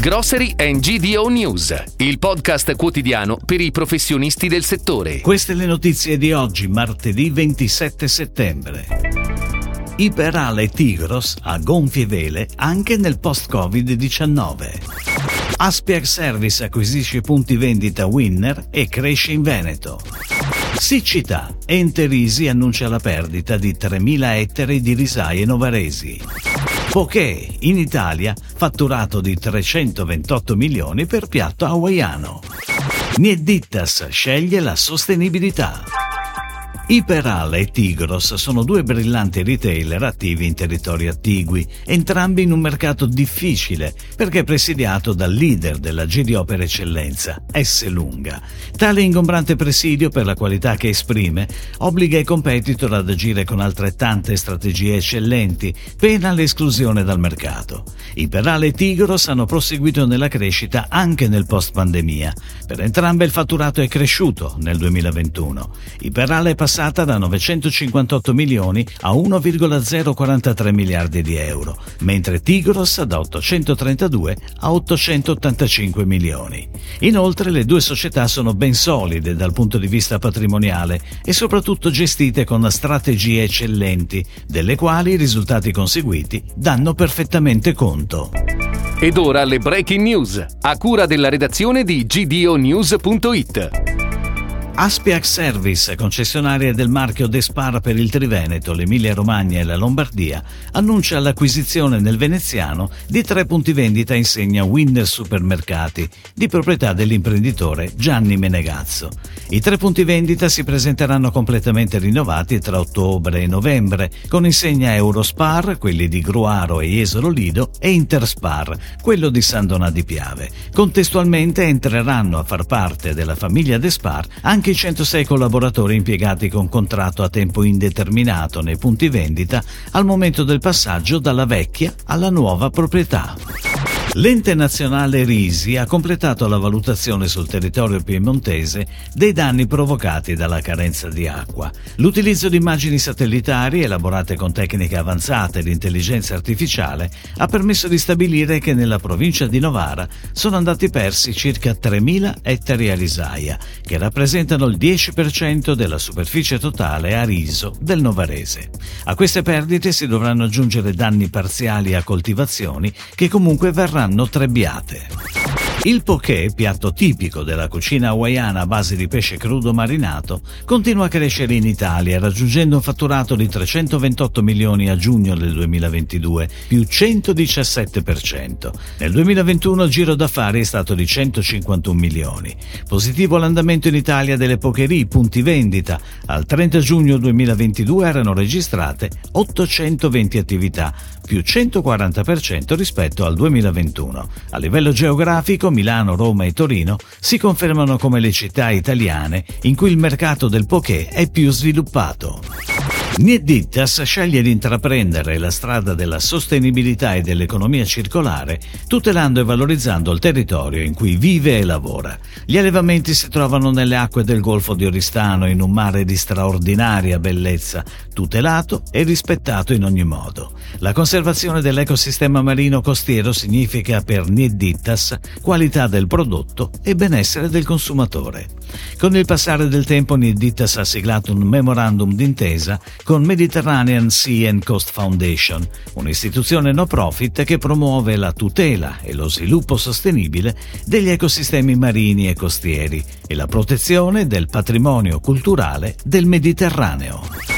Grocery and GDO News, il podcast quotidiano per i professionisti del settore. Queste le notizie di oggi, martedì 27 settembre. Iperale Tigros a gonfie vele anche nel post-Covid-19. Aspiac Service acquisisce punti vendita Winner e cresce in Veneto. Siccità. Enterisi annuncia la perdita di 3.000 ettari di risaie novaresi. Poké, in Italia, fatturato di 328 milioni per piatto hawaiano. Niedittas sceglie la sostenibilità. Iperal e Tigros sono due brillanti retailer attivi in territori attigui, entrambi in un mercato difficile perché presidiato dal leader della GDO per eccellenza, S. Lunga. Tale ingombrante presidio per la qualità che esprime obbliga i competitor ad agire con altrettante strategie eccellenti, pena l'esclusione dal mercato. Iperal e Tigros hanno proseguito nella crescita anche nel post-pandemia. Per entrambe il fatturato è cresciuto nel 2021. Iperal è passato passata da 958 milioni a 1,043 miliardi di euro, mentre Tigros da 832 a 885 milioni. Inoltre le due società sono ben solide dal punto di vista patrimoniale e soprattutto gestite con strategie eccellenti, delle quali i risultati conseguiti danno perfettamente conto. Ed ora le breaking news, a cura della redazione di gdonews.it. Aspiac Service, concessionaria del marchio Despar per il Triveneto, l'Emilia Romagna e la Lombardia, annuncia l'acquisizione nel veneziano di tre punti vendita insegna Winner Supermercati, di proprietà dell'imprenditore Gianni Menegazzo. I tre punti vendita si presenteranno completamente rinnovati tra ottobre e novembre, con insegna Eurospar, quelli di Gruaro e Jesolo Lido, e Interspar, quello di San Donà di Piave. Contestualmente entreranno a far parte della famiglia Despar anche anche i 106 collaboratori impiegati con contratto a tempo indeterminato nei punti vendita al momento del passaggio dalla vecchia alla nuova proprietà. L'ente nazionale Risi ha completato la valutazione sul territorio piemontese dei danni provocati dalla carenza di acqua. L'utilizzo di immagini satellitari elaborate con tecniche avanzate di intelligenza artificiale ha permesso di stabilire che nella provincia di Novara sono andati persi circa 3.000 ettari a risaia, che rappresentano il 10% della superficie totale a riso del novarese. A queste perdite si dovranno aggiungere danni parziali a coltivazioni che comunque verranno verranno trebbiate. Il poké, piatto tipico della cucina hawaiana a base di pesce crudo marinato, continua a crescere in Italia, raggiungendo un fatturato di 328 milioni a giugno del 2022, più 117%. Nel 2021 il giro d'affari è stato di 151 milioni. Positivo l'andamento in Italia delle pokerie, punti vendita. Al 30 giugno 2022 erano registrate 820 attività, più 140% rispetto al 2021. A livello geografico Lecco, Milano, Roma e Torino si confermano come le città italiane in cui il mercato del poké è più sviluppato. Niedittas sceglie di intraprendere la strada della sostenibilità e dell'economia circolare, tutelando e valorizzando il territorio in cui vive e lavora. Gli allevamenti si trovano nelle acque del Golfo di Oristano in un mare di straordinaria bellezza, tutelato e rispettato in ogni modo. La conservazione dell'ecosistema marino costiero significa per Niedittas qualità del prodotto e benessere del consumatore. Con il passare del tempo Niedittas ha siglato un memorandum d'intesa con Mediterranean Sea and Coast Foundation, un'istituzione no profit che promuove la tutela e lo sviluppo sostenibile degli ecosistemi marini e costieri e la protezione del patrimonio culturale del Mediterraneo.